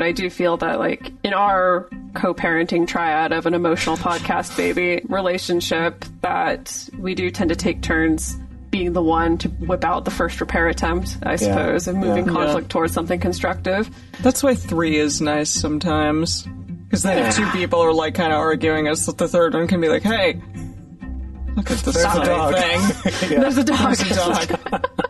I do feel that, like, in our co parenting triad of an emotional podcast baby relationship, that we do tend to take turns being the one to whip out the first repair attempt, I suppose, and moving Yeah. conflict towards something constructive. That's why three is nice sometimes. Because then if two people are like kind of arguing, it's the third one can be like, "Hey, look at this There's a dog." thing. There's a dog. There's a dog.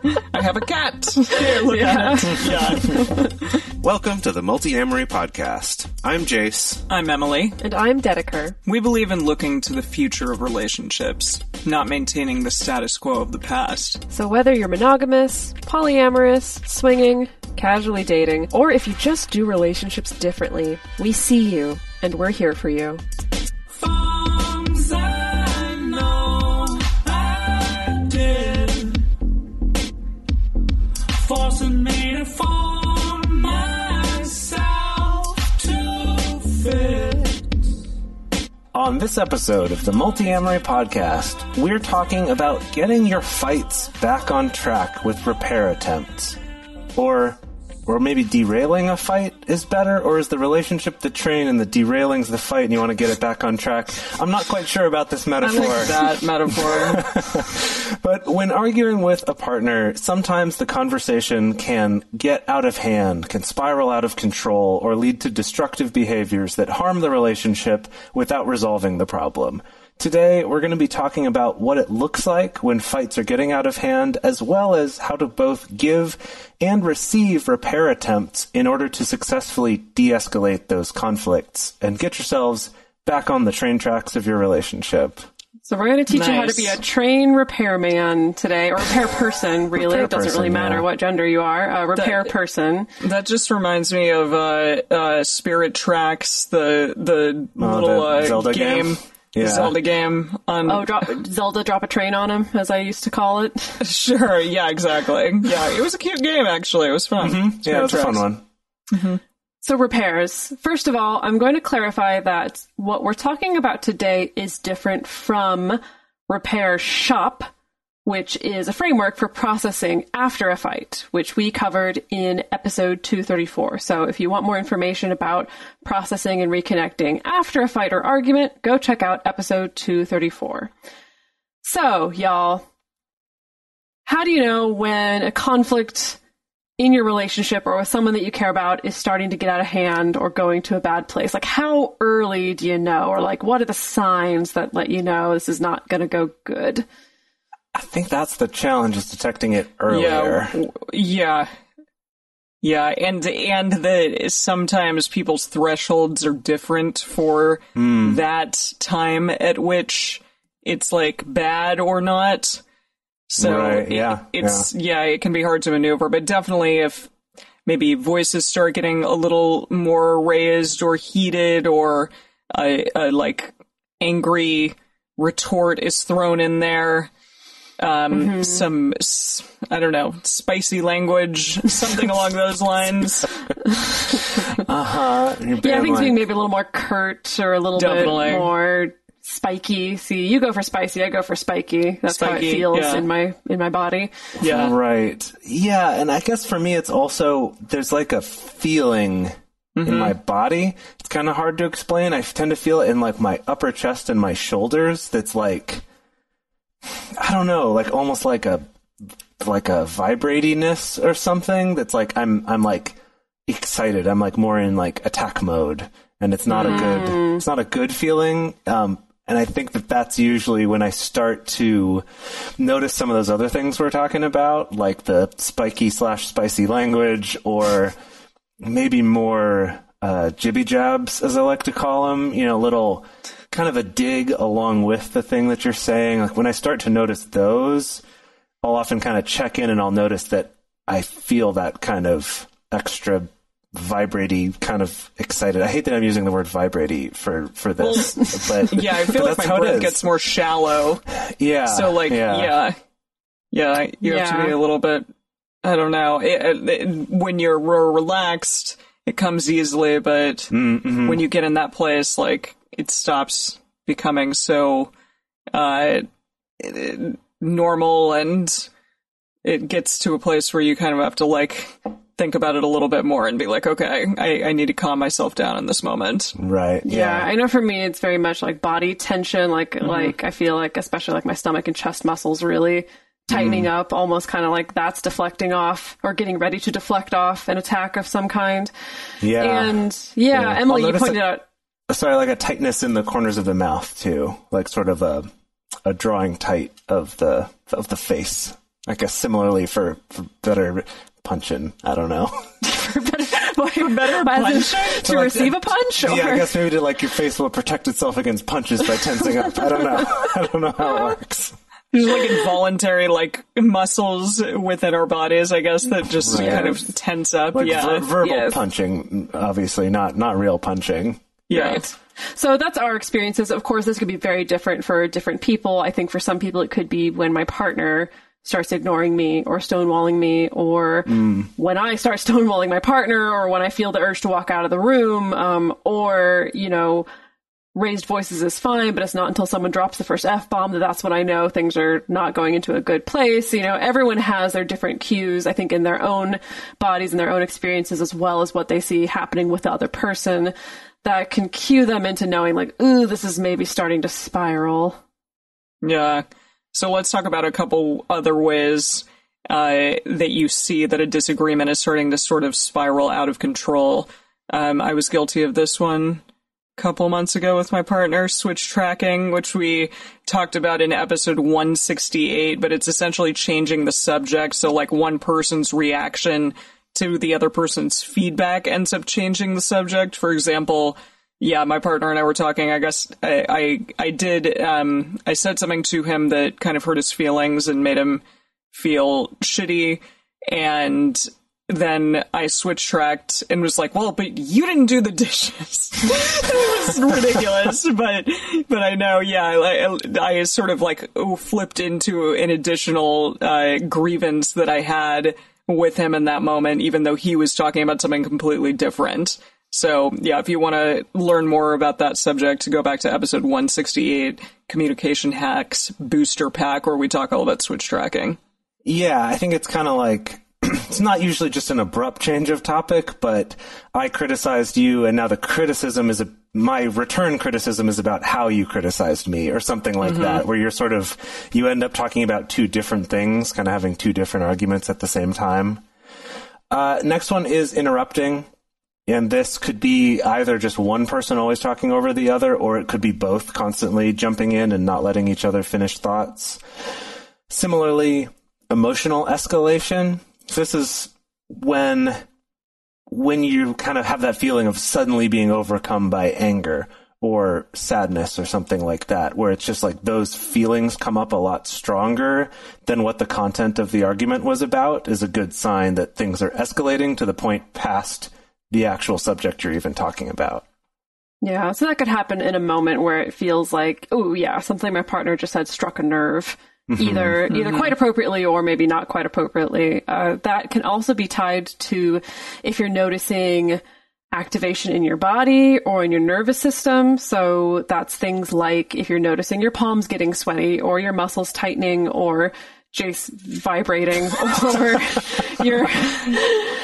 I have a cat. Here, look at it. Oh, yeah. Welcome to the Multiamory Podcast. I'm Jace. I'm Emily. And I'm Dedeker. We believe in looking to the future of relationships, not maintaining the status quo of the past. So whether you're monogamous, polyamorous, swinging, casually dating, or if you just do relationships differently, we see you and we're here for you. Forms On this episode of the Multiamory Podcast, we're talking about getting your fights back on track with repair attempts. Or or maybe derailing a fight is better, or is the relationship the train and the derailing's the fight and you want to get it back on track? I'm not quite sure about this metaphor. That metaphor. But when arguing with a partner, sometimes the conversation can get out of hand, can spiral out of control, or lead to destructive behaviors that harm the relationship without resolving the problem. Today, we're going to be talking about what it looks like when fights are getting out of hand, as well as how to both give and receive repair attempts in order to successfully de escalate those conflicts and get yourselves back on the train tracks of your relationship. So we're going to teach you how to be a train repairman today, or repair person, really. Repair it doesn't really matter yeah. what gender you are. A repair That- person. that just reminds me of uh, uh, Spirit Tracks, the the Oh, little the uh, Zelda game. game? The Yeah. Zelda game on Oh, drop, Zelda drop a train on him, as I used to call it. Sure, yeah, exactly. Yeah, it was a cute game actually. It was fun. Mm-hmm. Yeah, it was a fun one. So repairs. First of all, I'm going to clarify that what we're talking about today is different from repair shop, which is a framework for processing after a fight, which we covered in episode 234. So if you want more information about processing and reconnecting after a fight or argument, go check out episode 234. So, y'all, how do you know when a conflict in your relationship or with someone that you care about is starting to get out of hand or going to a bad place? Like, how early do you know? Or, like, what are the signs that let you know this is not going to go good? I think that's the challenge is detecting it earlier. Yeah, yeah, yeah, and and the sometimes people's thresholds are different for Hmm. that time at which it's like bad or not. So Right, it- yeah, it's yeah. it can be hard to maneuver, but definitely if maybe voices start getting a little more raised or heated, or a, a like angry retort is thrown in there um, some I don't know spicy language, something along those lines. Uh, you're Yeah, being things being maybe a little more curt or a little Definitely. bit more spiky. See, you go for spicy, I go for spiky. That's how it feels yeah. in my in my body. Yeah, Right. Yeah, and I guess for me it's also there's like a feeling in my body. It's kind of hard to explain. I tend to feel it in like my upper chest and my shoulders that's like I don't know, like almost like a like a vibratiness or something that's like I'm I'm like excited. I'm like more in like attack mode and it's not a good it's not a good feeling. Um and I think that that's usually when I start to notice some of those other things we're talking about, like the spiky slash spicy language, or maybe more uh, jibby jabs, as I like to call them. You know, little kind of a dig along with the thing that you're saying. Like when I start to notice those, I'll often kind of check in and I'll notice that I feel that kind of extra vibraty kind of excited. I hate that I'm using the word vibraty for for this, but yeah. I feel like that's my how it breath gets more shallow. yeah. So like, yeah, yeah, you have to be a little bit. I don't know. It, it, when you're relaxed, it comes easily, but Mm-hmm. when you get in that place, like it stops becoming so uh, normal, and it gets to a place where you kind of have to like think about it a little bit more and be like, okay, I, I need to calm myself down in this moment. Right. Yeah, Yeah. I know for me it's very much like body tension, like like I feel like especially like my stomach and chest muscles really tightening up, almost kind of like that's deflecting off or getting ready to deflect off an attack of some kind. Yeah. And yeah, Yeah. Emily, you pointed it- out Sorry, like a tightness in the corners of the mouth too, like sort of a a drawing tight of the of the face. I guess similarly for, for better punching. I don't know. For better punch? to like- receive a punch or yeah, I guess maybe to like your face will protect itself against punches by tensing up. I don't know. I don't know how it works. There's like involuntary like muscles within our bodies, I guess, that just Right. kind of tense up. Like yeah. ver- verbal Yes. punching, obviously not not real punching. Yeah. Right. So that's our experiences. Of course, this could be very different for different people. I think for some people, it could be when my partner starts ignoring me or stonewalling me, or when I start stonewalling my partner, or when I feel the urge to walk out of the room, um, or, you know, raised voices is fine, but it's not until someone drops the first F bomb that that's when I know things are not going into a good place. You know, everyone has their different cues, I think, in their own bodies and their own experiences, as well as what they see happening with the other person that can cue them into knowing, like, ooh, this is maybe starting to spiral. Yeah. So let's talk about a couple other ways uh, that you see that a disagreement is starting to sort of spiral out of control. Um, I was guilty of this one a couple months ago with my partner, switch tracking, which we talked about in episode 168, but it's essentially changing the subject. So, like, one person's reaction to the other person's feedback ends up changing the subject. For example, yeah, my partner and I were talking. I guess I I, I did. Um, I said something to him that kind of hurt his feelings and made him feel shitty, and then I switch tracked and was like, "Well, but you didn't do the dishes." it was ridiculous, but but I know, yeah, I, I sort of like flipped into an additional uh, grievance that I had with him in that moment, even though he was talking about something completely different. So, yeah, if you want to learn more about that subject, go back to episode 168, Communication Hacks Booster Pack, where we talk all about switch tracking. Yeah, I think it's kind of like it's not usually just an abrupt change of topic, but I criticized you, and now the criticism is a my return criticism is about how you criticized me, or something like that, where you're sort of you end up talking about two different things, kind of having two different arguments at the same time. Uh, next one is interrupting. And this could be either just one person always talking over the other, or it could be both constantly jumping in and not letting each other finish thoughts. Similarly, emotional escalation. This is when when you kind of have that feeling of suddenly being overcome by anger or sadness or something like that, where it's just like those feelings come up a lot stronger than what the content of the argument was about, is a good sign that things are escalating to the point past the actual subject you're even talking about. Yeah, so that could happen in a moment where it feels like, oh yeah, something my partner just said struck a nerve, either either quite appropriately or maybe not quite appropriately. Uh, that can also be tied to if you're noticing activation in your body or in your nervous system. So that's things like if you're noticing your palms getting sweaty or your muscles tightening or Jace vibrating or your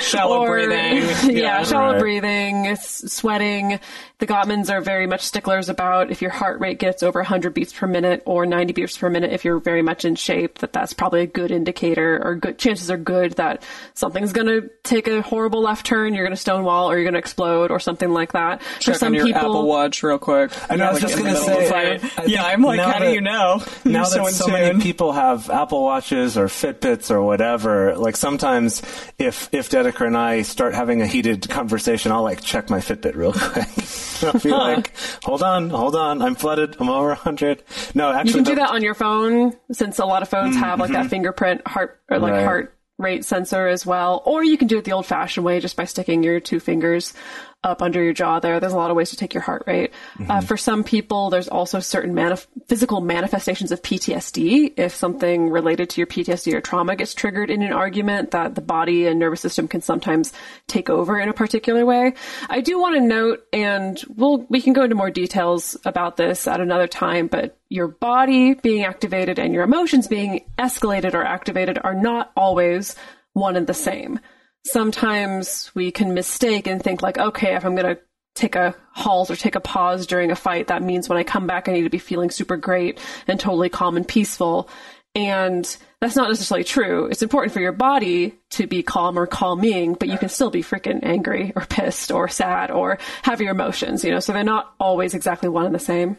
Shallow or- breathing. yeah, shallow Right. breathing, sweating. The Gottmans are very much sticklers about if your heart rate gets over 100 beats per minute or 90 beats per minute, if you're very much in shape, that that's probably a good indicator or good chances are good that something's going to take a horrible left turn, you're going to stonewall or you're going to explode or something like that. Check For some on your people, Apple Watch real quick. I know, I was Like just gonna middle of a say, fight. I- I yeah, I'm like, now how do you know? now You're that so in so many people have Apple Watches or Fitbits or whatever, like sometimes if if Dedeker and I start having a heated conversation, I'll like check my Fitbit real quick. I'll be like, hold on, hold on, I'm flooded, I'm over 100. No, actually, You can do that on your phone since a lot of phones have like that mm-hmm. fingerprint heart or like Right. heart rate sensor as well. Or you can do it the old fashioned way just by sticking your two fingers up under your jaw there. There's a lot of ways to take your heart rate. Uh, for some people, there's also certain manif- physical manifestations of PTSD. If something related to your PTSD or trauma gets triggered in an argument, that the body and nervous system can sometimes take over in a particular way. I do want to note, and we'll, we can go into more details about this at another time, but your body being activated and your emotions being escalated or activated are not always one and the same. Sometimes we can mistake and think like, okay, if I'm going to take a halt or take a pause during a fight, that means when I come back, I need to be feeling super great and totally calm and peaceful. And that's not necessarily true. It's important for your body to be calm or calming, but you can still be freaking angry or pissed or sad or have your emotions, you know, so they're not always exactly one and the same.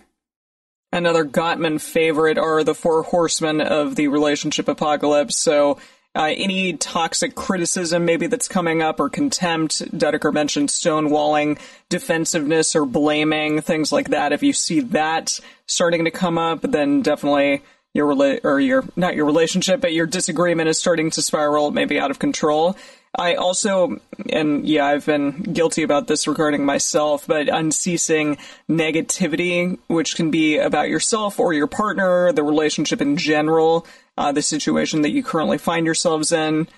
Another Gottman favorite are the four horsemen of the relationship apocalypse. So uh, any toxic criticism maybe that's coming up or contempt. Dedeker mentioned stonewalling, defensiveness or blaming, things like that. If you see that starting to come up, then definitely your rela- or your not your relationship, but your disagreement is starting to spiral maybe out of control. I also, and yeah, I've been guilty about this regarding myself, but unceasing negativity, which can be about yourself or your partner, the relationship in general, uh, the situation that you currently find yourselves in.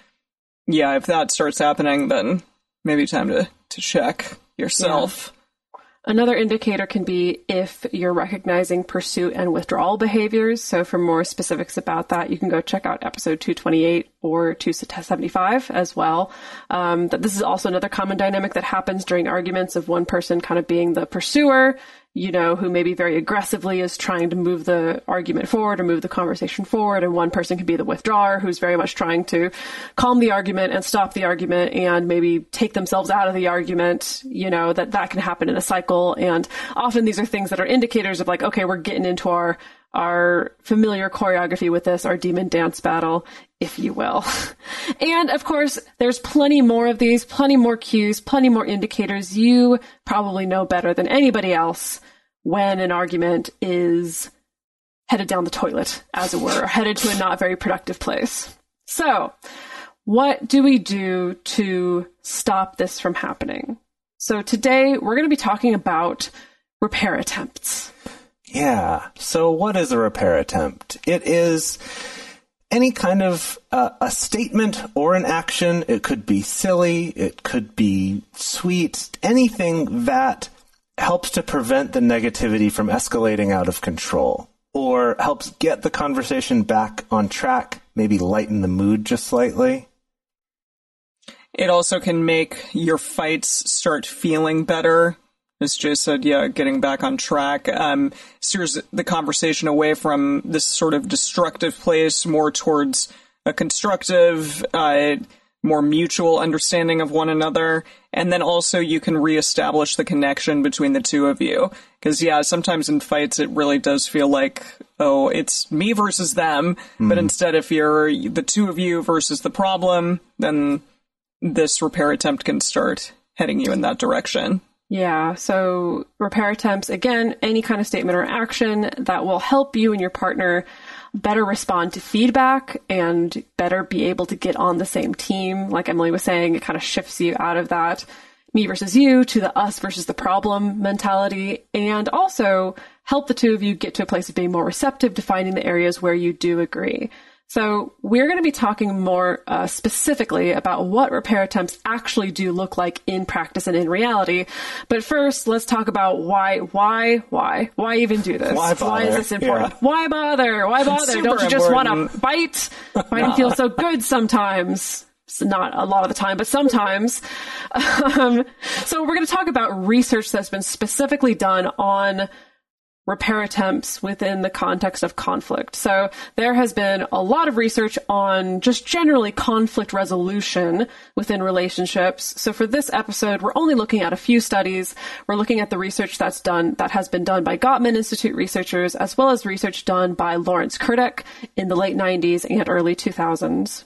Yeah, if that starts happening, then maybe time to, to check yourself. Yeah. Another indicator can be if you're recognizing pursuit and withdrawal behaviors. So, for more specifics about that, you can go check out episode 228 or 275 as well. Um, that this is also another common dynamic that happens during arguments of one person kind of being the pursuer you know, who maybe very aggressively is trying to move the argument forward or move the conversation forward. And one person can be the withdrawer who's very much trying to calm the argument and stop the argument and maybe take themselves out of the argument, you know, that that can happen in a cycle. And often these are things that are indicators of like, okay, we're getting into our our familiar choreography with this, our demon dance battle, if you will. and of course, there's plenty more of these, plenty more cues, plenty more indicators. You probably know better than anybody else when an argument is headed down the toilet, as it were, headed to a not very productive place. So, what do we do to stop this from happening? So, today we're going to be talking about repair attempts. Yeah. So what is a repair attempt? It is any kind of uh, a statement or an action. It could be silly. It could be sweet. Anything that helps to prevent the negativity from escalating out of control or helps get the conversation back on track, maybe lighten the mood just slightly. It also can make your fights start feeling better as Jace said, yeah, getting back on track um, steers the conversation away from this sort of destructive place more towards a constructive, uh, more mutual understanding of one another. And then also you can reestablish the connection between the two of you. Because, yeah, sometimes in fights it really does feel like, oh, it's me versus them. Mm. But hmm. instead, if you're the two of you versus the problem, then this repair attempt can start heading you in that direction. Yeah. So repair attempts, again, any kind of statement or action that will help you and your partner better respond to feedback and better be able to get on the same team. Like Emily was saying, it kind of shifts you out of that me versus you to the us versus the problem mentality and also help the two of you get to a place of being more receptive to finding the areas where you do agree. So we're going to be talking more uh, specifically about what repair attempts actually do look like in practice and in reality. But first, let's talk about why, why, why, why even do this? Why, why is this important? Yeah. Why bother? Why bother? Don't you just want to bite? Fighting feels so good sometimes. not a lot of the time, but sometimes. Um, so we're going to talk about research that's been specifically done on repair attempts within the context of conflict. So there has been a lot of research on just generally conflict resolution within relationships. So for this episode, we're only looking at a few studies. We're looking at the research that's done, that has been done by Gottman Institute researchers, as well as research done by Lawrence Kurdek in the late 90s and early 2000s.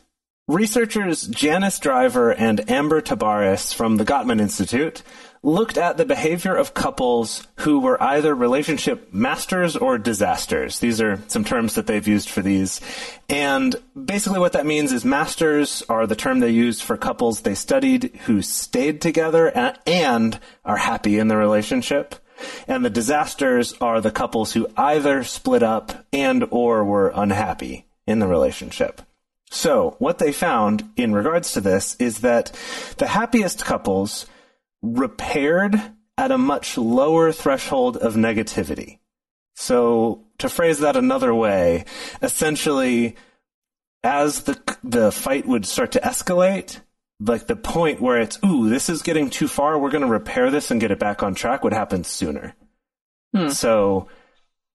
Researchers Janice Driver and Amber Tabares from the Gottman Institute looked at the behavior of couples who were either relationship masters or disasters. These are some terms that they've used for these. And basically what that means is masters are the term they used for couples they studied who stayed together and are happy in the relationship. And the disasters are the couples who either split up and or were unhappy in the relationship. So, what they found in regards to this is that the happiest couples repaired at a much lower threshold of negativity. So, to phrase that another way, essentially, as the, the fight would start to escalate, like the point where it's, ooh, this is getting too far. We're going to repair this and get it back on track would happen sooner. Hmm. So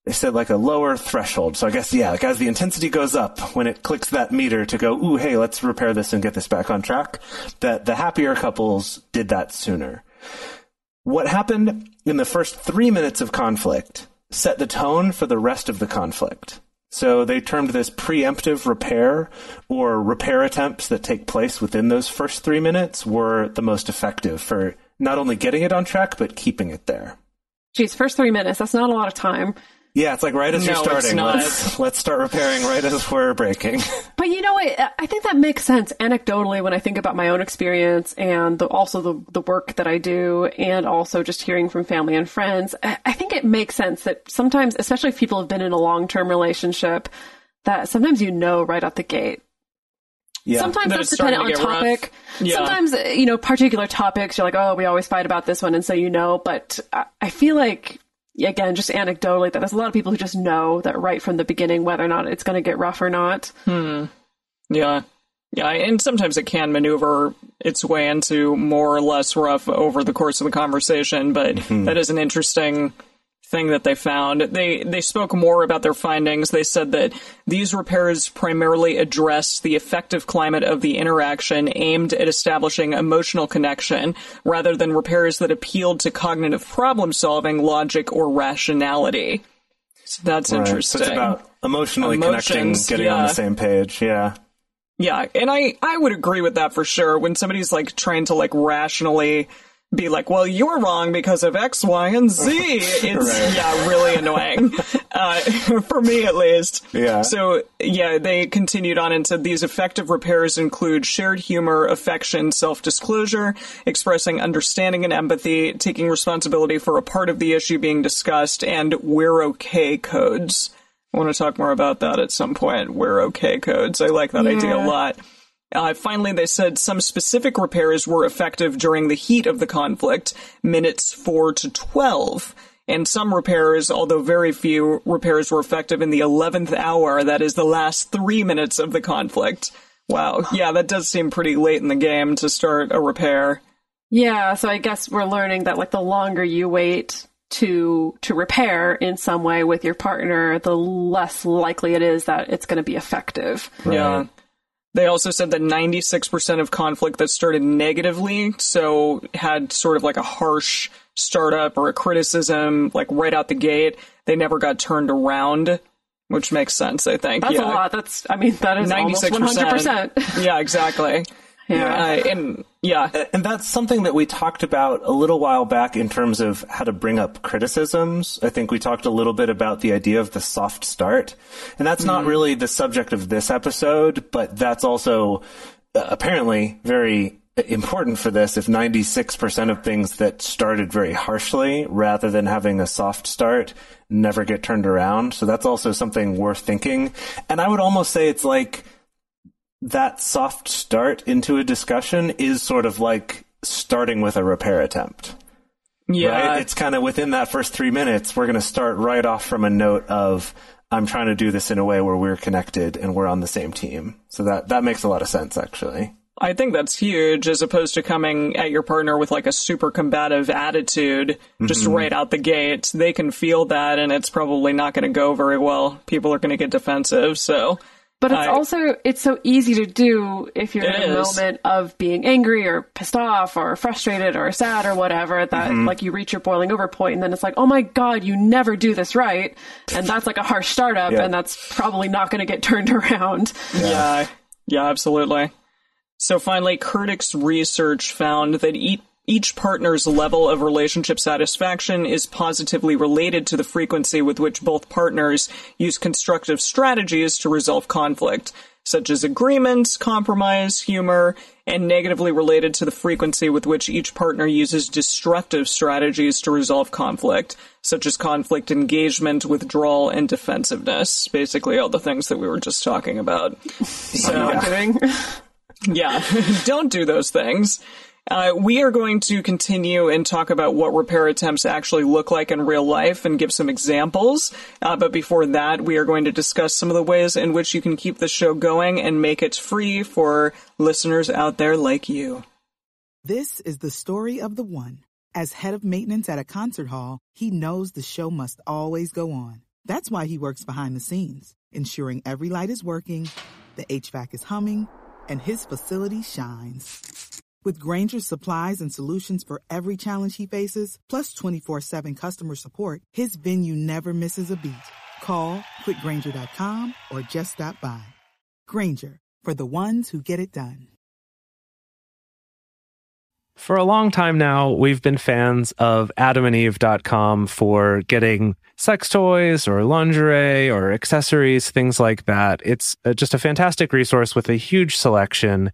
they said like a lower threshold. So I guess, yeah, like as the intensity goes up, when it clicks that meter to go, ooh, hey, let's repair this and get this back on track, that the happier couples did that sooner. What happened in the first three minutes of conflict set the tone for the rest of the conflict. So they termed this preemptive repair or repair attempts that take place within those first three minutes were the most effective for not only getting it on track, but keeping it there. Geez, first three minutes. That's not a lot of time. Yeah, it's like right as No, you're starting, not. let's let's start repairing right as we're breaking. But you know what? I think that makes sense anecdotally when I think about my own experience and the, also the, the work that I do and also just hearing from family and friends. I I think it makes sense that sometimes, especially if people have been in a long term relationship, that sometimes you know right out the gate. Yeah. Sometimes That that's dependent on to get rough. topic. Yeah. Sometimes, you know, particular topics, you're like, oh, we always fight about this one, and so you know. But I, I feel like, again, just anecdotally, that there's a lot of people who just know that right from the beginning whether or not it's going to get rough or not. Hmm. Yeah. Yeah, and sometimes it can maneuver its way into more or less rough over the course of the conversation, but hmm. that is an interesting thing that they found. They they spoke more about their findings. They said that these repairs primarily address the affective climate of the interaction aimed at establishing emotional connection rather than repairs that appealed to cognitive problem solving, logic, or rationality. So that's Right. interesting. So it's about emotionally connecting, Emotions, getting on the same page. Yeah. Yeah, and I I would agree with that for sure. When somebody's like trying to like rationally be like, "Well, you're wrong because of X, Y, and Z," it's Right. yeah, really annoying uh, for me at least. Yeah. So yeah, they continued on and said these effective repairs include shared humor, affection, self-disclosure, expressing understanding and empathy, taking responsibility for a part of the issue being discussed, and "we're okay" codes. I want to talk more about that at some point. We're okay codes. I like that idea a lot. Uh, finally, they said some specific repairs were effective during the heat of the conflict, minutes 4 to 12. And some repairs, although very few repairs were effective in the 11th hour, that is the last three minutes of the conflict. Wow. Yeah, that does seem pretty late in the game to start a repair. Yeah, so I guess we're learning that like the longer you wait to to repair in some way with your partner, the less likely it is that it's going to be effective. Yeah. They also said that 96% of conflict that started negatively, so had sort of like a harsh startup or a criticism, like right out the gate, they never got turned around, which makes sense, I think. That's yeah. a lot. That's I mean that is almost 100%. yeah, exactly. Yeah. Uh, and yeah, And that's something that we talked about a little while back in terms of how to bring up criticisms. I think we talked a little bit about the idea of the soft start. And that's not really the subject of this episode, but that's also uh, apparently very important for this if 96% of things that started very harshly rather than having a soft start never get turned around. So that's also something worth thinking. And I would almost say it's like that soft start into a discussion is sort of like starting with a repair attempt. yeah. Right? It's kind of within that first three minutes, we're going to start right off from a note of, I'm trying to do this in a way where we're connected and we're on the same team. So that, that makes a lot of sense, actually. I think that's huge as opposed to coming at your partner with like a super combative attitude just Mm-hmm. right out the gate. They can feel that and it's probably not going to go very well. People are going to get defensive. So, But it's I- also it's so easy to do if you're in a is. moment of being angry or pissed off or frustrated or sad or whatever that Mm-hmm. like you reach your boiling over point and then it's like, "Oh my god, you never do this right." And that's like a harsh startup Yeah. and that's probably not going to get turned around. yeah, yeah, absolutely. So finally, Kurdek's research found that each each partner's level of relationship satisfaction is positively related to the frequency with which both partners use constructive strategies to resolve conflict, such as agreement, compromise, humor, and negatively related to the frequency with which each partner uses destructive strategies to resolve conflict, such as conflict engagement, withdrawal, and defensiveness. Basically, all the things that we were just talking about. So, kidding. yeah, don't do those things. Uh, we are going to continue and talk about what repair attempts actually look like in real life and give some examples. Uh, but before that, we are going to discuss some of the ways in which you can keep the show going and make it free for listeners out there like you. This is the story of the one. As head of maintenance at a concert hall, he knows the show must always go on. That's why he works behind the scenes, ensuring every light is working, the HVAC is humming, and his facility shines. With Grainger's supplies and solutions for every challenge he faces, plus 24 7 customer support, his venue never misses a beat. Call click grainger.com or just stop by. Grainger, for the ones who get it done. For a long time now, we've been fans of adamandeve.com for getting sex toys or lingerie or accessories, things like that. It's uh, just a fantastic resource with a huge selection.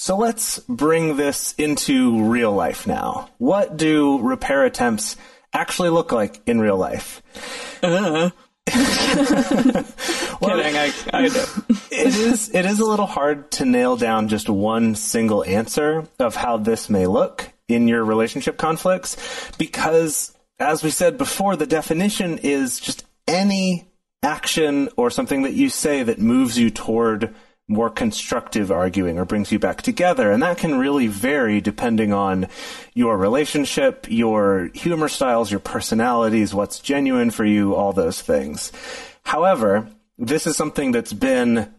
So let's bring this into real life now. What do repair attempts actually look like in real life? Uh, Well, kidding, I, I it is it is a little hard to nail down just one single answer of how this may look in your relationship conflicts because as we said before the definition is just any action or something that you say that moves you toward more constructive arguing or brings you back together. And that can really vary depending on your relationship, your humor styles, your personalities, what's genuine for you, all those things. However, this is something that's been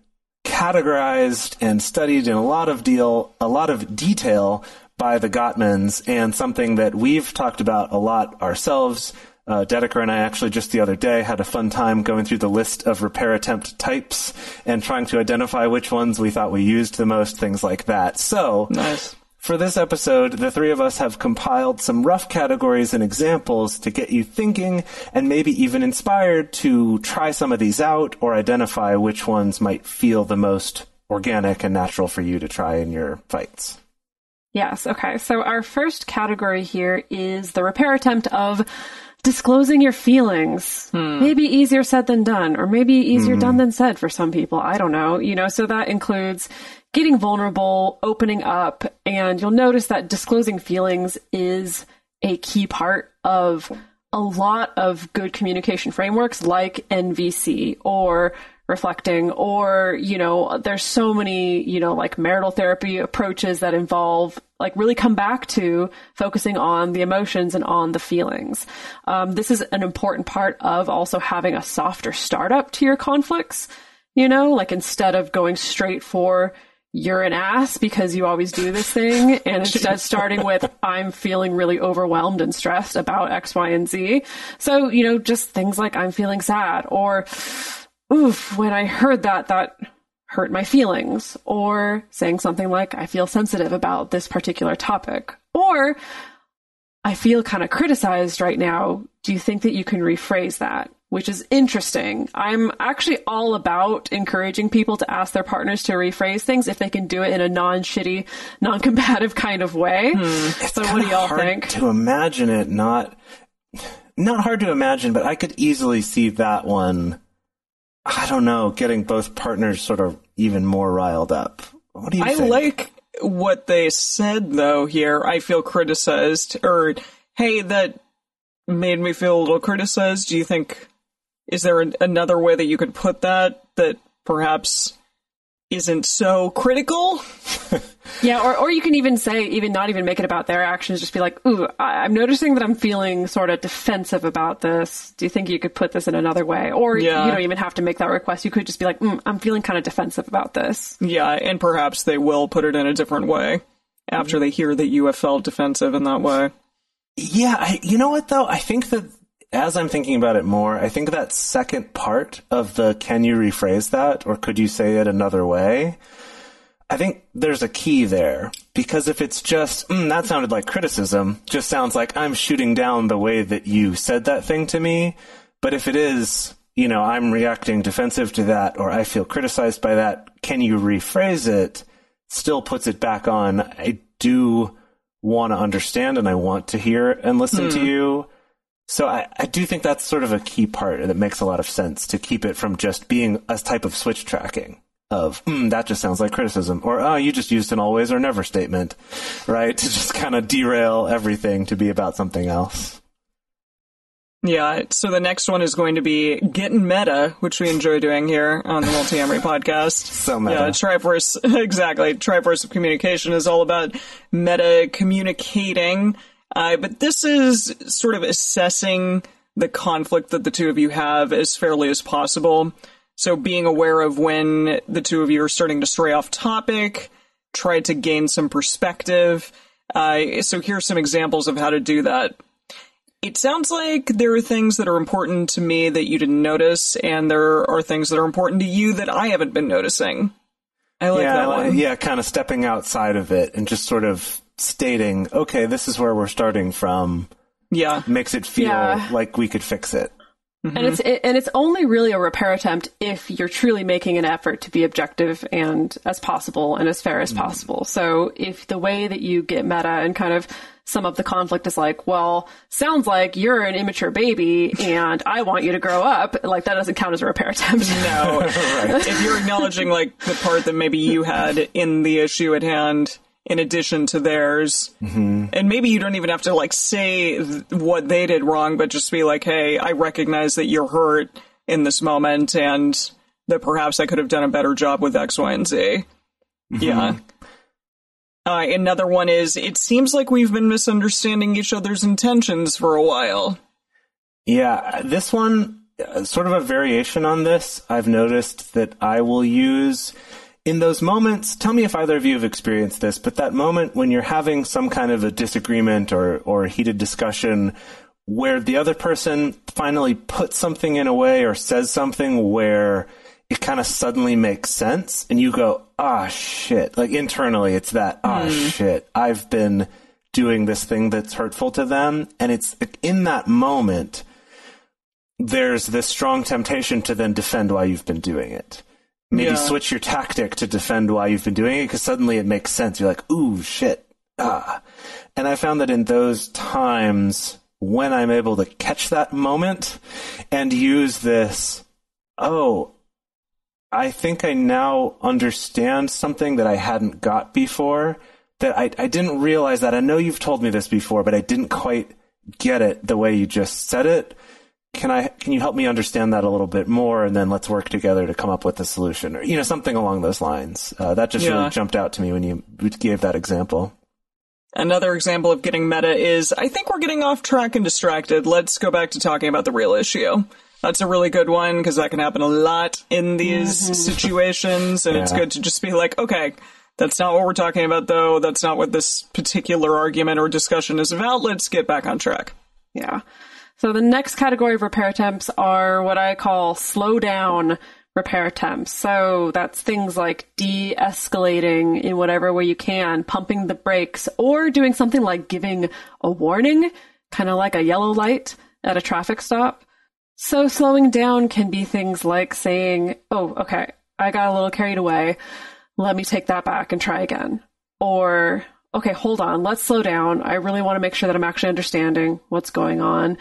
categorized and studied in a lot of deal, a lot of detail by the Gottmans and something that we've talked about a lot ourselves uh, Dedeker and I actually just the other day had a fun time going through the list of repair attempt types and trying to identify which ones we thought we used the most, things like that. So, Nice. for this episode, the three of us have compiled some rough categories and examples to get you thinking and maybe even inspired to try some of these out or identify which ones might feel the most organic and natural for you to try in your fights. Yes. Okay. So our first category here is the repair attempt of disclosing your feelings. Hmm. Maybe easier said than done, or maybe easier hmm. done than said for some people. I don't know. You know, so that includes getting vulnerable, opening up, and you'll notice that disclosing feelings is a key part of a lot of good communication frameworks like NVC or reflecting or you know there's so many you know like marital therapy approaches that involve like really come back to focusing on the emotions and on the feelings. Um, this is an important part of also having a softer startup to your conflicts you know like instead of going straight for you're an ass because you always do this thing and instead starting with i'm feeling really overwhelmed and stressed about x y and z. So you know just things like i'm feeling sad or oof, when I heard that, that hurt my feelings. Or saying something like, I feel sensitive about this particular topic. Or, I feel kind of criticized right now. Do you think that you can rephrase that? Which is interesting. I'm actually all about encouraging people to ask their partners to rephrase things if they can do it in a non shitty, non combative kind of way. Hmm. So, what do y'all hard think? To imagine it, not not hard to imagine, but I could easily see that one. I don't know, getting both partners sort of even more riled up. What do you I think? like what they said though here. I feel criticized or hey, that made me feel a little criticized. Do you think is there an, another way that you could put that that perhaps isn't so critical? Yeah, or, or you can even say, even not even make it about their actions, just be like, ooh, I, I'm noticing that I'm feeling sort of defensive about this. Do you think you could put this in another way? Or Yeah. you don't even have to make that request. You could just be like, mm, I'm feeling kind of defensive about this. Yeah, and perhaps they will put it in a different way after they hear that you have felt defensive in that way. Yeah, I, you know what though? I think that as I'm thinking about it more, I think that second part of the can you rephrase that or could you say it another way? I think there's a key there because if it's just mm, that sounded like criticism, just sounds like I'm shooting down the way that you said that thing to me. But if it is, you know, I'm reacting defensive to that or I feel criticized by that, can you rephrase it? Still puts it back on. I do want to understand and I want to hear and listen to you. So I, I do think that's sort of a key part that makes a lot of sense to keep it from just being a type of switch tracking of mm, that just sounds like criticism or oh you just used an always or never statement right to just kind of derail everything to be about something else Yeah, so the next one is going to be Getting Meta, which we enjoy doing here on the Multiamory podcast. So meta. Yeah, Triforce, exactly. Triforce of Communication is all about meta communicating. Uh, but this is sort of assessing the conflict that the two of you have as fairly as possible. So being aware of when the two of you are starting to stray off topic, try to gain some perspective. Uh, so here's some examples of how to do that. It sounds like there are things that are important to me that you didn't notice, and there are things that are important to you that I haven't been noticing. I like yeah that one. yeah kind of stepping outside of it and just sort of stating okay this is where we're starting from Yeah. makes it feel Yeah. like we could fix it And it's it, and it's only really a repair attempt if you're truly making an effort to be objective and as possible and as fair as mm-hmm. possible. So if the way that you get meta and kind of sum up the conflict is like, well, sounds like you're an immature baby and I want you to grow up, like that doesn't count as a repair attempt. No. If you're acknowledging like the part that maybe you had in the issue at hand in addition to theirs, and maybe you don't even have to like say th- what they did wrong, but just be like, "Hey, I recognize that you're hurt in this moment, and that perhaps I could have done a better job with X, Y, and Z." Yeah. Uh, another one is it seems like we've been misunderstanding each other's intentions for a while. Yeah, this one, uh, sort of a variation on this, I've noticed that I will use in those moments. Tell me if either of you have experienced this, but that moment when you're having some kind of a disagreement or, or heated discussion where the other person finally puts something in a way or says something where it kind of suddenly makes sense and you go, ah, shit. Like internally, it's that, ah, shit. I've been doing this thing that's hurtful to them. And it's in that moment, there's this strong temptation to then defend why you've been doing it. Maybe Yeah. switch your tactic to defend why you've been doing it because suddenly it makes sense. You're like, ooh, shit. Ah. And I found that in those times when I'm able to catch that moment and use this, oh, I think I now understand something that I hadn't got before. That I, I didn't realize that. I know you've told me this before, but I didn't quite get it the way you just said it. Can I? Can you help me understand that a little bit more, and then let's work together to come up with a solution, or you know, something along those lines. Uh, that just Yeah. really jumped out to me when you gave that example. Another example of getting meta is I think we're getting off track and distracted. Let's go back to talking about the real issue. That's a really good one because that can happen a lot in these situations, and it's good to just be like, okay, that's not what we're talking about, though. That's not what this particular argument or discussion is about. Let's get back on track. Yeah. So the next category of repair attempts are what I call slow down repair attempts. So that's things like de escalating in whatever way you can, pumping the brakes, or doing something like giving a warning, kind of like a yellow light at a traffic stop. So slowing down can be things like saying, oh, okay, I got a little carried away. Let me take that back and try again. Or, okay, hold on, let's slow down. I really want to make sure that I'm actually understanding what's going on.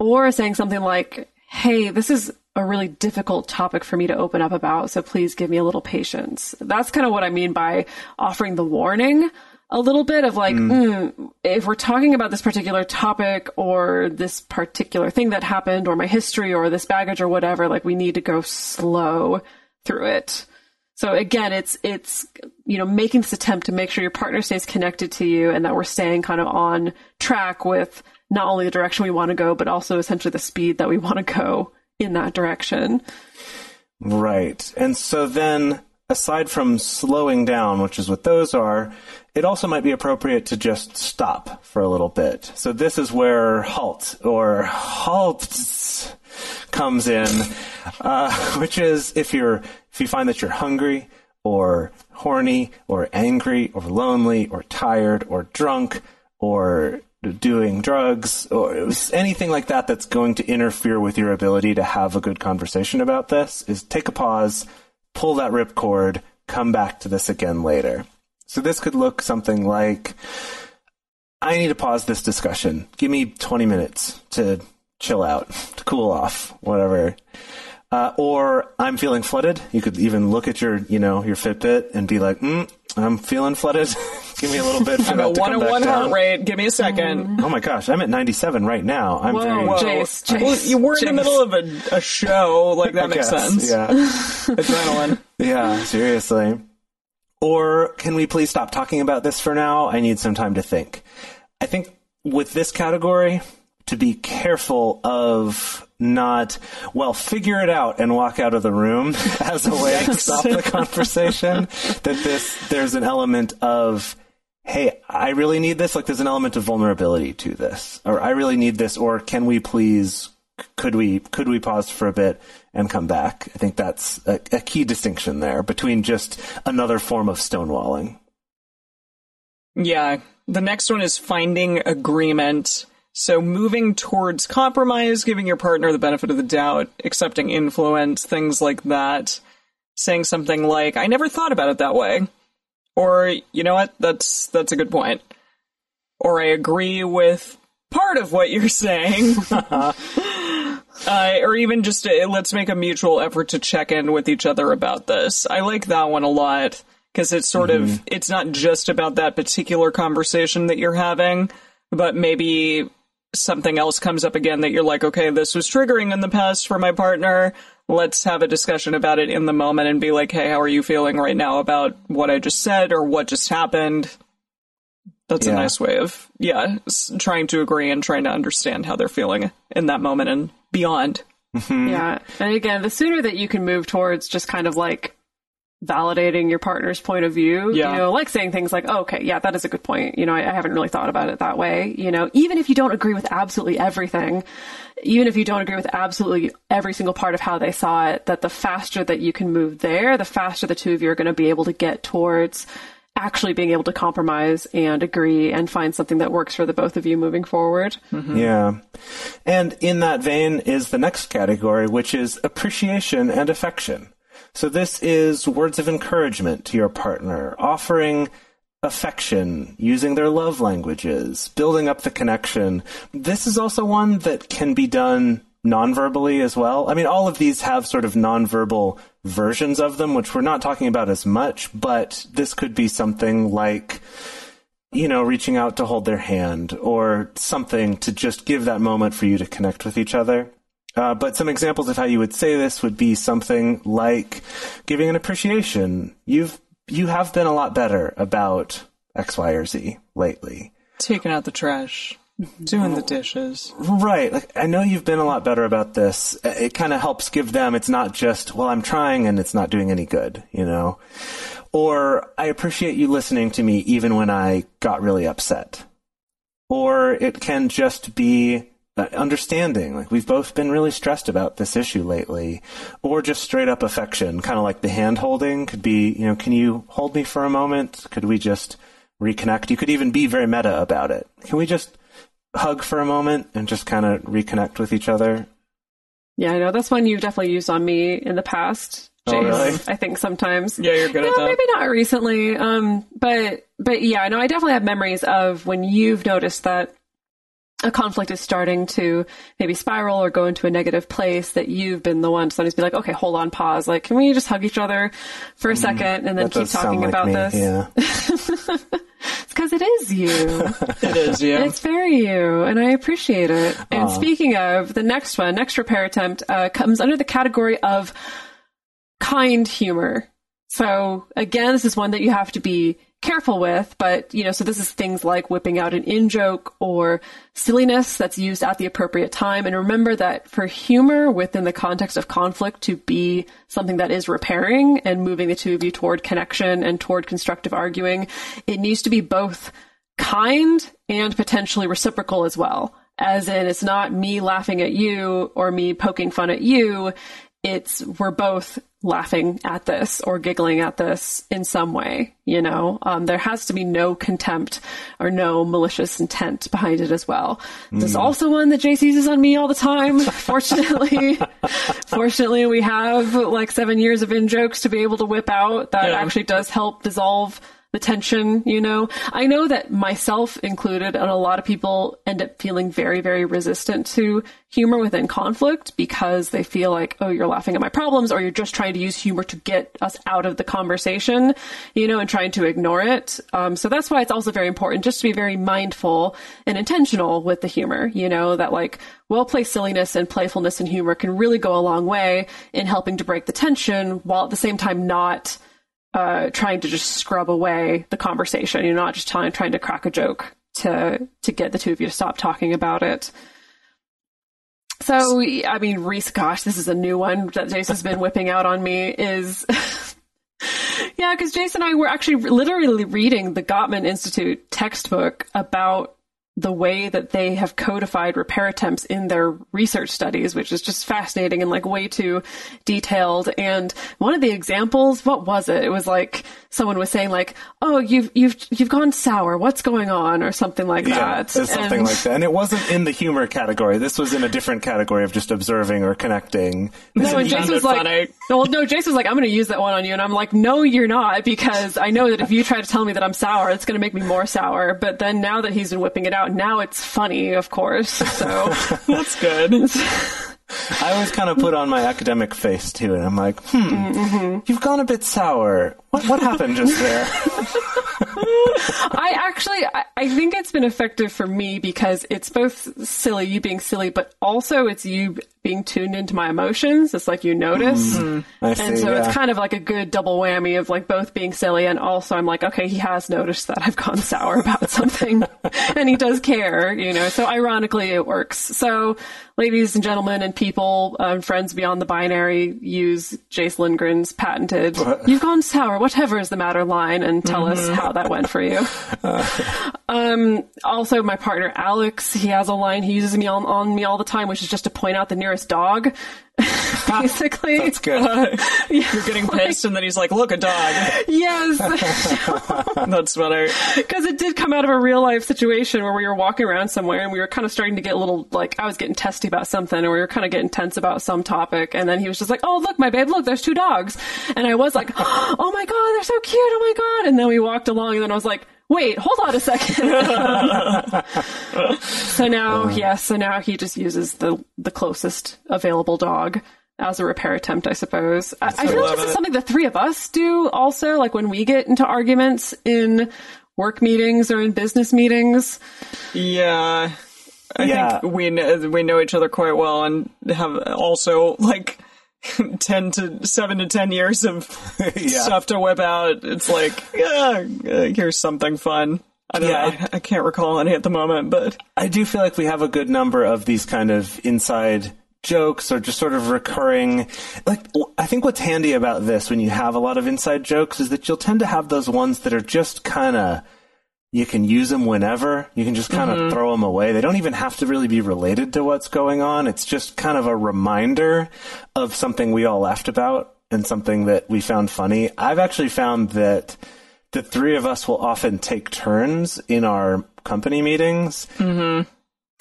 Or saying something like, hey, this is a really difficult topic for me to open up about. So please give me a little patience. That's kind of what I mean by offering the warning a little bit of like, mm. Mm, if we're talking about this particular topic or this particular thing that happened or my history or this baggage or whatever, like we need to go slow through it. So again, it's, it's, you know, making this attempt to make sure your partner stays connected to you and that we're staying kind of on track with not only the direction we want to go, but also essentially the speed that we want to go in that direction. Right. And so then aside from slowing down, which is what those are, it also might be appropriate to just stop for a little bit. So this is where halt or halts comes in, uh, which is if you're if you find that you're hungry or horny or angry or lonely or tired or drunk or doing drugs or anything like that that's going to interfere with your ability to have a good conversation about this is take a pause pull that ripcord, come back to this again later. So this could look something like I need to pause this discussion. Give me 20 minutes to chill out, to cool off, whatever. Uh, or I'm feeling flooded. You could even look at your, you know, your Fitbit and be like, mm, I'm feeling flooded. Give me a little bit for that to come back one down. heart rate. Give me a second. Oh my gosh, I'm at 97 right now. I'm Whoa, very. whoa. Jace, Jace, well, you were in the Jace. middle of a, a show. Like that I makes guess, sense. Yeah. Adrenaline. Yeah, seriously. Or can we please stop talking about this for now? I need some time to think. I think with this category, to be careful of not, well, figure it out and walk out of the room as a way to stop the conversation. That this, there's an element of, hey, I really need this. Like there's an element of vulnerability to this, or I really need this, or can we please, could we, could we pause for a bit and come back? I think that's a, a key distinction there between just another form of stonewalling. Yeah. The next one is finding agreement. So moving towards compromise, giving your partner the benefit of the doubt, accepting influence, things like that. Saying something like, I never thought about it that way. Or, you know what, that's that's a good point. Or I agree with part of what you're saying. uh, or even just uh, let's make a mutual effort to check in with each other about this. I like that one a lot because it's sort of it's not just about that particular conversation that you're having, but maybe something else comes up again that you're like, okay, this was triggering in the past for my partner. Let's have a discussion about it in the moment and be like, hey, how are you feeling right now about what I just said or what just happened? That's a nice way of, yeah, trying to agree and trying to understand how they're feeling in that moment and beyond. Mm-hmm. Yeah. And again, the sooner that you can move towards just kind of like validating your partner's point of view, Yeah. you know, like saying things like, oh, okay, yeah, that is a good point. You know, I, I haven't really thought about it that way. You know, even if you don't agree with absolutely everything, even if you don't agree with absolutely every single part of how they saw it, that the faster that you can move there, the faster the two of you are going to be able to get towards actually being able to compromise and agree and find something that works for the both of you moving forward. Mm-hmm. Yeah. And in that vein is the next category, which is appreciation and affection. So this is words of encouragement to your partner, offering affection, using their love languages, building up the connection. This is also one that can be done non-verbally as well. I mean, all of these have sort of non-verbal versions of them, which we're not talking about as much, but this could be something like, you know, reaching out to hold their hand or something to just give that moment for you to connect with each other. Uh, but some examples of how you would say this would be something like giving an appreciation. You've you have been a lot better about X, Y, or Z lately. Taking out the trash, doing the dishes. Right. Like I know you've been a lot better about this. It kind of helps give them. It's not just well, I'm trying and it's not doing any good. You know. Or I appreciate you listening to me even when I got really upset. Or it can just be uh, understanding. Like we've both been really stressed about this issue lately. Or just straight up affection, kind of like the hand holding could be, you know, can you hold me for a moment? Could we just reconnect? You could even be very meta about it. Can we just hug for a moment and just kind of reconnect with each other? Yeah, I know that's one you've definitely used on me in the past. Oh, really? I think sometimes. Yeah, you're good no, at that. maybe not recently. Um, but but yeah, no, I definitely have memories of when you've noticed that a conflict is starting to maybe spiral or go into a negative place that you've been the one to sometimes be like, okay, hold on, pause. Like, can we just hug each other for a second and then That keep talking like about me, this? Yeah. It's because it is you. It is, yeah. It's very you, and I appreciate it. And speaking of the next one, next repair attempt uh, comes under the category of kind humor. So again, this is one that you have to be careful with, but you know, so this is things like whipping out an in joke or silliness that's used at the appropriate time. And remember that for humor within the context of conflict to be something that is repairing and moving the two of you toward connection and toward constructive arguing, it needs to be both kind and potentially reciprocal as well. As in, it's not me laughing at you or me poking fun at you. It's we're both laughing at this or giggling at this in some way. You know, um, there has to be no contempt or no malicious intent behind it as well. There's also one that Jace uses on me all the time. Fortunately, fortunately, we have like seven years of in jokes to be able to whip out. That Yeah. actually does help dissolve the tension, you know. I know that myself included and a lot of people end up feeling very, very resistant to humor within conflict because they feel like, oh, you're laughing at my problems or you're just trying to use humor to get us out of the conversation, you know, and trying to ignore it. Um, so that's why it's also very important just to be very mindful and intentional with the humor, you know, that like well placed silliness and playfulness and humor can really go a long way in helping to break the tension while at the same time not uh, trying to just scrub away the conversation. You're not just trying trying to crack a joke to to get the two of you to stop talking about it. So, I mean, Reese, gosh, this is a new one that Jason's been whipping out on me. Is yeah, because Jason and I were actually literally reading the Gottman Institute textbook about the way that they have codified repair attempts in their research studies, which is just fascinating and like way too detailed. And one of the examples, what was it? It was like someone was saying like, "Oh, you've you've you've gone sour. What's going on?" or something like Yeah, that. it's something And- like that. And it wasn't in the humor category. This was in a different category of just observing or connecting. No, and It Jason was like, funny. well, no, Jason was like, I'm going to use that one on you. And I'm like, no, you're not, because I know that if you try to tell me that I'm sour, it's going to make me more sour. But then now that he's been whipping it out, now it's funny, of course. So, That's good. I always kind of put on my academic face too, and I'm like, hmm, you've gone a bit sour. What, what happened just there? I actually, I, I think it's been effective for me because it's both silly, you being silly, but also it's you being tuned into my emotions. It's like you notice. See, And so yeah. it's kind of like a good double whammy of like both being silly and also I'm like, okay, he has noticed that I've gone sour about something and he does care, you know, so ironically it works. So ladies and gentlemen and people, um, friends beyond the binary use Jace Lindgren's patented, you've gone sour, whatever is the matter line and tell us how that went for you. Um, also my partner Alex, he has a line he uses me on, on me all the time, which is just to point out the nearest dog. Basically. That's good. You're getting pissed, and then he's like, "Look, a dog." Yes. That's better. Because it did come out of a real life situation where we were walking around somewhere and we were kind of starting to get a little like I was getting testy about something or we were kind of getting tense about some topic and then he was just like, "Oh, look, my babe, look, there's two dogs." And I was like, "Oh my god, they're so cute. Oh my god." And then we walked along and then I was like, "Wait, hold on a second. so now, uh-huh. yes, so now he just uses the the closest available dog. As a repair attempt, I suppose. I, I feel like this is something the three of us do also, like when we get into arguments in work meetings or in business meetings. Yeah, I Yeah. think we kn- we know each other quite well, and have also like ten to seven to ten years of Yeah. stuff to whip out. It's like, yeah, here's something fun. I don't Yeah. know. I, I can't recall any at the moment, but I do feel like we have a good number of these kind of inside jokes or just sort of recurring like I think what's handy about this when you have a lot of inside jokes is that you'll tend to have those ones that are just kind of you can use them whenever. You can just kind of mm-hmm. throw them away. They don't even have to really be related to what's going on. It's just kind of a reminder of something we all laughed about and something that we found funny. I've actually found that the three of us will often take turns in our company meetings mm-hmm.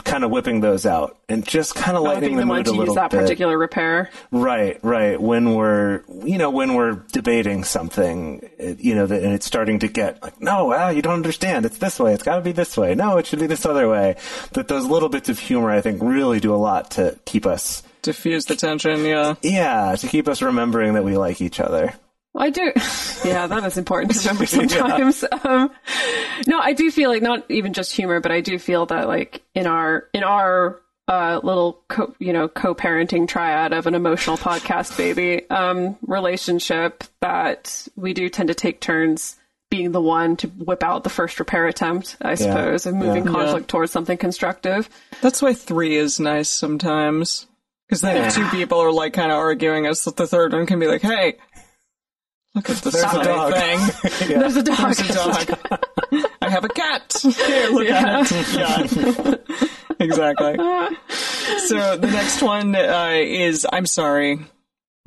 Kind of whipping those out and just kind of I would lightening be the mood to a use little that bit. particular repair. Right, right. When we're, you know, when we're debating something, it- you know, that- and it's starting to get like, no, ah, you don't understand. It's this way. It's got to be this way. No, it should be this other way. That those little bits of humor, I think, really do a lot to keep us, Diffuse the tension, yeah. yeah, to keep us remembering that we like each other. I do. Yeah, that is important to remember sometimes. Um, no, I do feel like not even just humor, but I do feel that like in our in our uh, little co- you know co-parenting triad of an emotional podcast baby um, relationship that we do tend to take turns being the one to whip out the first repair attempt, I suppose, and moving Yeah. conflict towards something constructive. That's why three is nice sometimes. Because then if two people are like kind of arguing, us the third one can be like, hey, look at the There's side dog." thing. There's a dog. There's a dog. I have a cat. Here, look at it. Yeah. exactly. So the next one uh, is I'm sorry.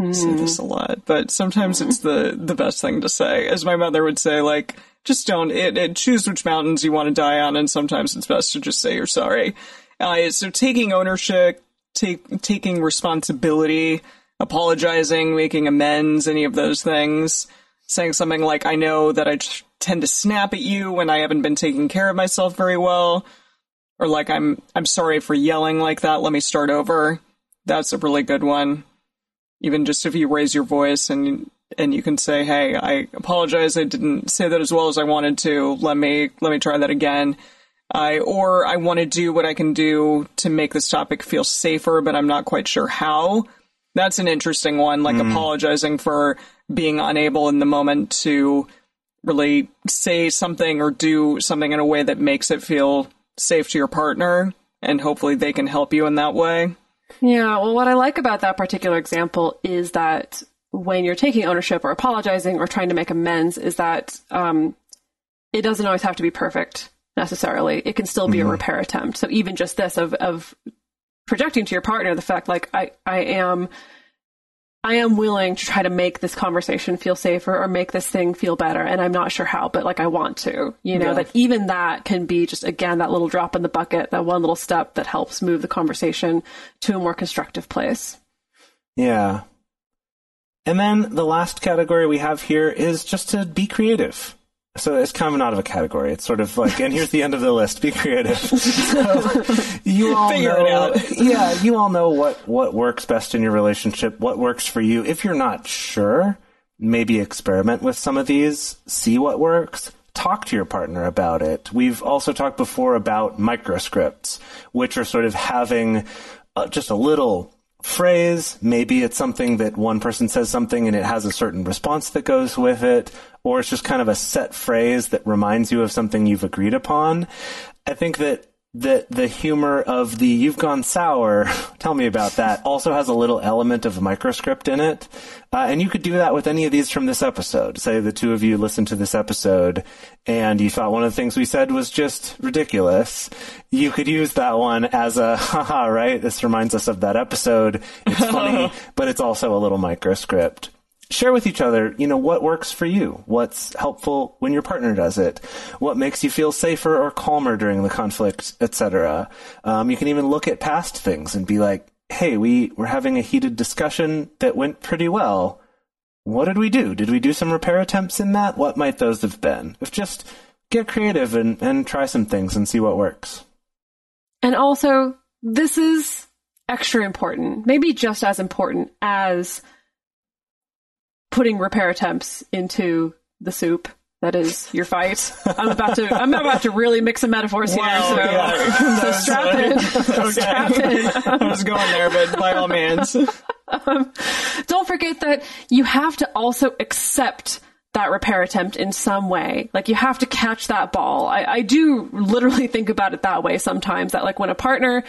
I say this a lot, but sometimes it's the the best thing to say. As my mother would say, like, just don't it, it, choose which mountains you want to die on, and sometimes it's best to just say you're sorry. Uh, so taking ownership, take, taking responsibility, apologizing, making amends, any of those things. Saying something like, I know that I tend to snap at you when I haven't been taking care of myself very well. Or like, I'm, I'm sorry for yelling like that. Let me start over. That's a really good one. Even just if you raise your voice and, and you can say, Hey, I apologize. I didn't say that as well as I wanted to. Let me, let me try that again. I, or I want to do what I can do to make this topic feel safer, but I'm not quite sure how. That's an interesting one, like apologizing for being unable in the moment to really say something or do something in a way that makes it feel safe to your partner, and hopefully they can help you in that way. Yeah, well, what I like about that particular example is that when you're taking ownership or apologizing or trying to make amends, is that um, it doesn't always have to be perfect necessarily. It can still be a repair attempt. So even just this of of projecting to your partner the fact like I I am I am willing to try to make this conversation feel safer or make this thing feel better and I'm not sure how but like I want to. You know Yeah. that even that can be just again that little drop in the bucket, that one little step that helps move the conversation to a more constructive place. Yeah. And then the last category we have here is just to be creative. So it's kind of not of a category. It's sort of like, and here's the end of the list. Be creative. So you all Figure know, it out. yeah, you all know what what works best in your relationship, what works for you. If you're not sure, maybe experiment with some of these, see what works. Talk to your partner about it. We've also talked before about microscripts, which are sort of having uh, just a little phrase. Maybe it's something that one person says something and it has a certain response that goes with it, or it's just kind of a set phrase that reminds you of something you've agreed upon. I think that that the humor of the you've gone sour, tell me about that, also has a little element of microscript in it. Uh, and you could do that with any of these from this episode. Say the two of you listened to this episode and you thought one of the things we said was just ridiculous. You could use that one as a, haha, right? This reminds us of that episode. It's funny, but it's also a little microscript share with each other, you know, what works for you, what's helpful when your partner does it, what makes you feel safer or calmer during the conflict, etc. Um, you can even look at past things and be like, "Hey, we were having a heated discussion that went pretty well. What did we do? Did we do some repair attempts in that? What might those have been?" If just get creative and, and try some things and see what works. And also, this is extra important, maybe just as important as putting repair attempts into the soup. That is your fight. I'm about to. I'm about to really mix some metaphors here. Wow, so, yeah. so strap in. strap in. I was going there, but by all means. Um, don't forget that you have to also accept that repair attempt in some way. Like you have to catch that ball. I, I do literally think about it that way sometimes. That like when a partner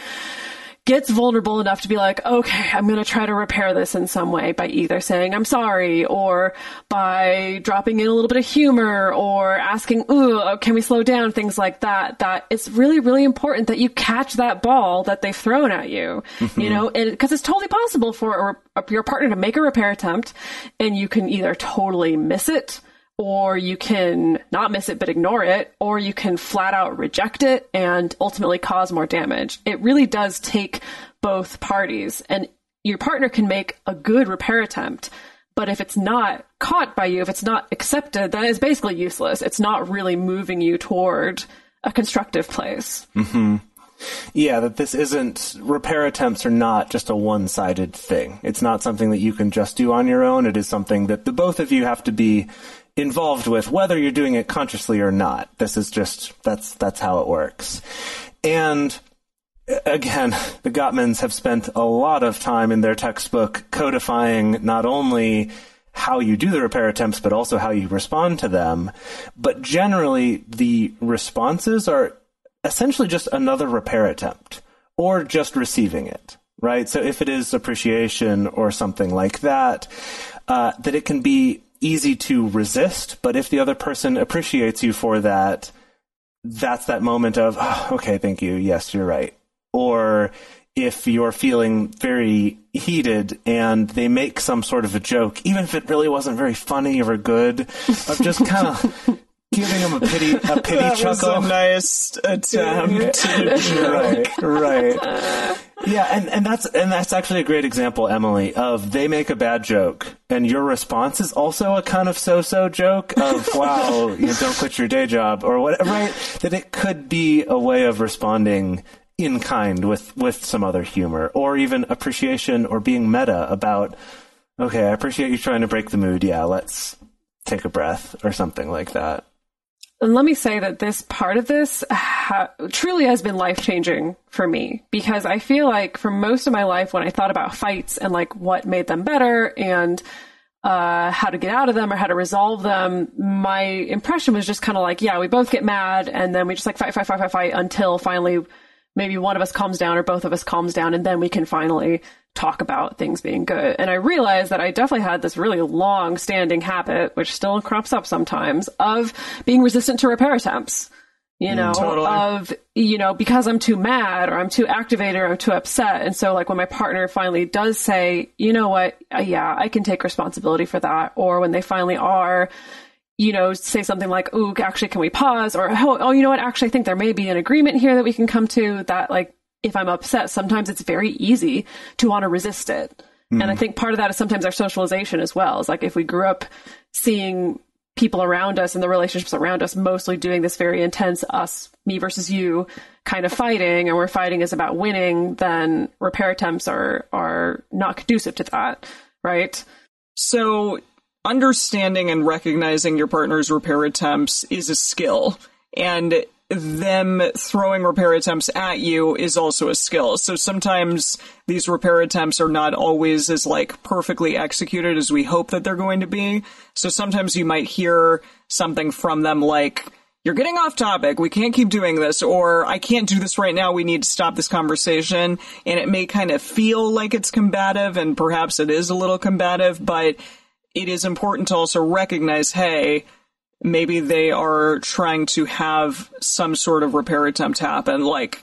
gets vulnerable enough to be like, okay, I'm going to try to repair this in some way by either saying I'm sorry or by dropping in a little bit of humor or asking, ooh, oh, can we slow down? Things like that. That it's really, really important that you catch that ball that they've thrown at you, mm-hmm. you know, because it's totally possible for a, your partner to make a repair attempt and you can either totally miss it or you can not miss it but ignore it, or you can flat out reject it and ultimately cause more damage. It really does take both parties, and your partner can make a good repair attempt. But if it's not caught by you, if it's not accepted, then it's basically useless. It's not really moving you toward a constructive place. Hmm. Yeah, that this isn't repair attempts are not just a one-sided thing. It's not something that you can just do on your own. It is something that the both of you have to be involved with, whether you're doing it consciously or not. This is just that's that's how it works. And again, the Gottmans have spent a lot of time in their textbook codifying not only how you do the repair attempts, but also how you respond to them. But generally, the responses are essentially just another repair attempt or just receiving it, right? So if it is appreciation or something like that, uh, that it can be easy to resist. But if the other person appreciates you for that, that's that moment of, oh, okay, thank you. Yes, you're right. Or if you're feeling very heated and they make some sort of a joke, even if it really wasn't very funny or good, of just kind of giving him a pity, a pity That was chuckle. a nice attempt. right, right. Yeah, and, and that's and that's actually a great example, Emily, of they make a bad joke, and your response is also a kind of so-so joke of wow, you don't quit your day job or whatever. Right? That it could be a way of responding in kind with with some other humor or even appreciation or being meta about. Okay, I appreciate you trying to break the mood. Yeah, let's take a breath or something like that. And let me say that this part of this ha- truly has been life changing for me because I feel like for most of my life, when I thought about fights and like what made them better and uh, how to get out of them or how to resolve them, my impression was just kind of like, yeah, we both get mad and then we just like fight, fight, fight, fight, fight until finally maybe one of us calms down or both of us calms down and then we can finally talk about things being good. And I realized that I definitely had this really long standing habit, which still crops up sometimes, of being resistant to repair attempts. You know, totally. of, you know, because I'm too mad or I'm too activated or I'm too upset. And so like when my partner finally does say, you know what, uh, yeah, I can take responsibility for that. Or when they finally are, you know, say something like, "Ooh, actually, can we pause?" Or, "Oh, oh, you know what? Actually, I think there may be an agreement here that we can come to." That, like, if I'm upset, sometimes it's very easy to want to resist it, hmm. and I think part of that is sometimes our socialization as well. Is like if we grew up seeing people around us and the relationships around us mostly doing this very intense us, me versus you kind of fighting, and we're fighting is about winning, then repair attempts are are not conducive to that, right? So, understanding and recognizing your partner's repair attempts is a skill, and them throwing repair attempts at you is also a skill. So sometimes these repair attempts are not always as like perfectly executed as we hope that they're going to be. So sometimes you might hear something from them like, you're getting off topic. We can't keep doing this, or I can't do this right now. We need to stop this conversation. And it may kind of feel like it's combative, and perhaps it is a little combative, but it is important to also recognize, hey, maybe they are trying to have some sort of repair attempt happen. Like,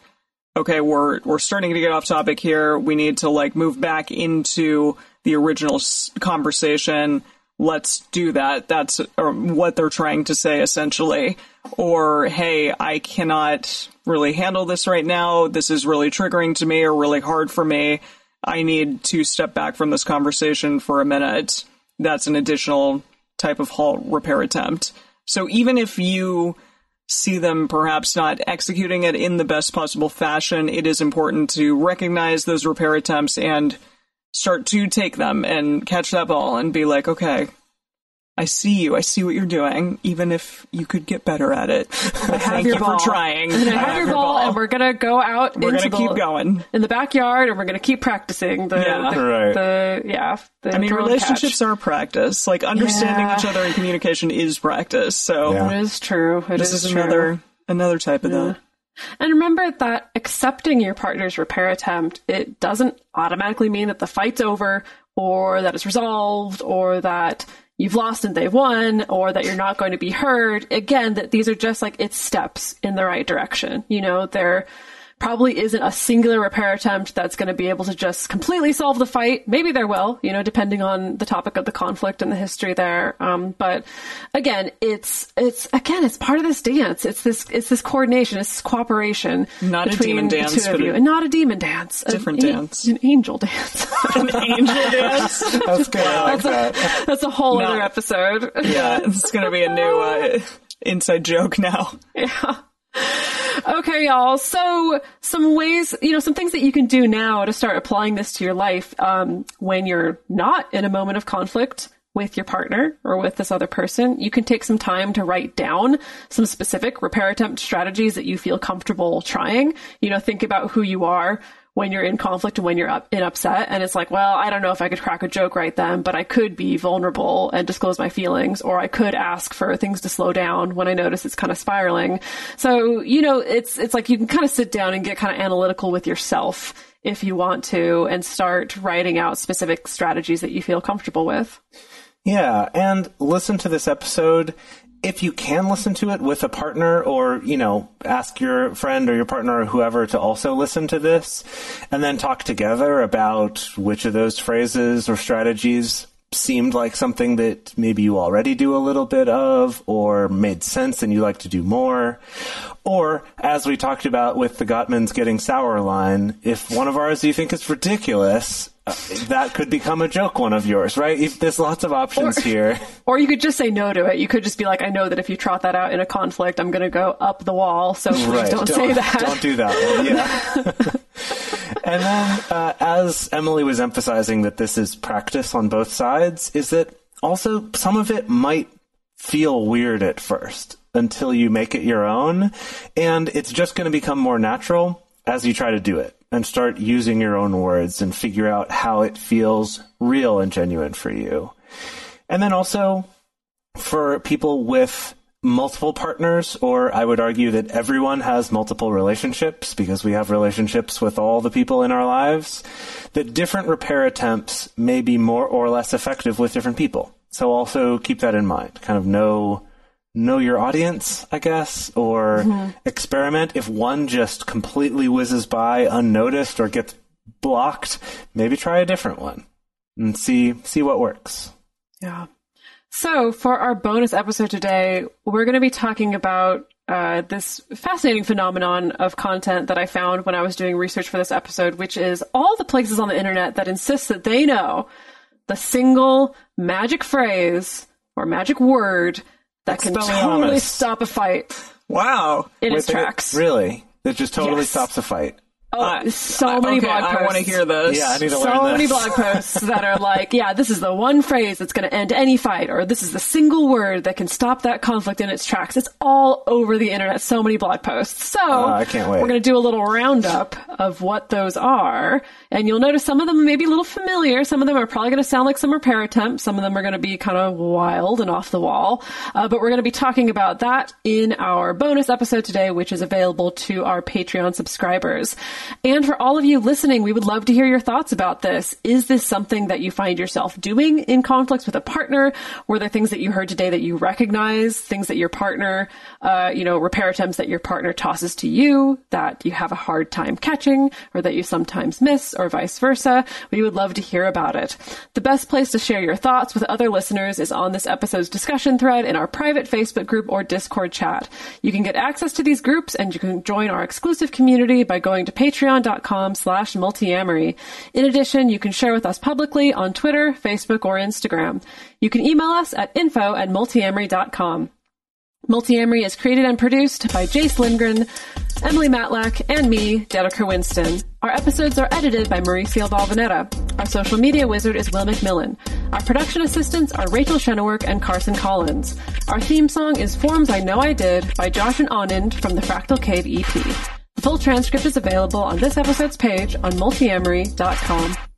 okay, we're we're starting to get off topic here. We need to like move back into the original conversation. Let's do that. That's what they're trying to say essentially. Or hey, I cannot really handle this right now. This is really triggering to me or really hard for me. I need to step back from this conversation for a minute. That's an additional type of halt repair attempt. So even if you see them perhaps not executing it in the best possible fashion, it is important to recognize those repair attempts and start to take them and catch that ball and be like, okay, I see you. I see what you're doing, even if you could get better at it. I Thank your you ball. for trying. And I have your ball, and we're gonna go out We're into gonna the, keep going. in the backyard, and we're gonna keep practicing the Yeah. the, Right. the yeah. The I mean, relationships catch. are practice. Like understanding Yeah. each other and communication is practice. So Yeah. It is true. It this is, true. another another type of that. And remember that accepting your partner's repair attempt, it doesn't automatically mean that the fight's over or that it's resolved or that you've lost and they've won or that you're not going to be heard. Again, that these are just like it's steps in the right direction. You know, they're probably isn't a singular repair attempt that's going to be able to just completely solve the fight. Maybe there will, you know, depending on the topic of the conflict and the history there. Um, but again, it's it's again, it's part of this dance. It's this it's this coordination. It's this cooperation. Not a between demon the dance, two of but you, and not a demon dance. An different an- dance. an angel dance. An angel dance. That's good. I like that. That's a whole Not- other episode. Yeah, it's gonna be a new uh, inside joke now. Yeah. Okay, y'all. So, some ways, you know, some things that you can do now to start applying this to your life um, when you're not in a moment of conflict with your partner or with this other person. You can take some time to write down some specific repair attempt strategies that you feel comfortable trying. You know, think about who you are when you're in conflict and when you're up in upset. And it's like well i don't know if i could crack a joke right then but i could be vulnerable and disclose my feelings or i could ask for things to slow down when i notice it's kind of spiraling. So you know it's it's like you can kind of sit down and get kind of analytical with yourself if you want to and start writing out specific strategies that you feel comfortable with. Yeah, and listen to this episode if you can listen to it with a partner or, you know, ask your friend or your partner or whoever to also listen to this and then talk together about which of those phrases or strategies seemed like something that maybe you already do a little bit of or made sense and you like to do more. Or, as we talked about with the Gottmans getting sour line, if one of ours you think is ridiculous, uh, that could become a joke one of yours, right? If there's lots of options here. or you could just say no to it you could just be like i know that if you trot that out in a conflict i'm going to go up the wall so please Right. don't, say that Don't do that one. Yeah. and then, uh, as Emily was emphasizing that this is practice on both sides, is that also some of it might feel weird at first until you make it your own, and it's just going to become more natural as you try to do it and start using your own words and figure out how it feels real and genuine for you. And then also for people with multiple partners, or I would argue that everyone has multiple relationships because we have relationships with all the people in our lives, that different repair attempts may be more or less effective with different people. So also keep that in mind. Kind of know know your audience, I guess, or mm-hmm. experiment. If one just completely whizzes by unnoticed or gets blocked, maybe try a different one and see see what works. Yeah. So for our bonus episode today, we're going to be talking about uh, this fascinating phenomenon of content that I found when I was doing research for this episode, which is all the places on the internet that insist that they know the single magic phrase or magic word that can totally stop a fight Wow. in its Wait, tracks. Really? That just totally Yes. stops a fight. Oh, Uh, so many okay, blog posts. I want to hear this. Yeah, I need to learn so this. many blog posts that are like, yeah, this is the one phrase that's going to end any fight, or this is the single word that can stop that conflict in its tracks. It's all over the internet. So many blog posts. So Ah, I can't wait. we're going to do a little roundup of what those are, and you'll notice some of them may be a little familiar. Some of them are probably going to sound like some repair attempts. Some of them are going to be kind of wild and off the wall. Uh, but we're going to be talking about that in our bonus episode today, which is available to our Patreon subscribers. And for all of you listening, we would love to hear your thoughts about this. Is this something that you find yourself doing in conflicts with a partner? Were there things that you heard today that you recognize? Things that your partner, uh, you know, repair attempts that your partner tosses to you that you have a hard time catching or that you sometimes miss or vice versa? We would love to hear about it. The best place to share your thoughts with other listeners is on this episode's discussion thread in our private Facebook group or Discord chat. You can get access to these groups and you can join our exclusive community by going to patreon.com slash multiamory. In addition, you can share with us publicly on Twitter, Facebook, or Instagram. You can email us at info at multiamory.com. Multiamory is created and produced by Jace Lindgren, Emily Matlack, and me, Dedeker Winston. Our episodes are edited by Mauricio Balvanera. Our social media wizard is Will McMillan. Our production assistants are Rachel Shenowork and Carson Collins. Our theme song is Forms I Know I Did by Josh and Anand from the Fractal Cave EP. The full transcript is available on this episode's page on multiamory.com.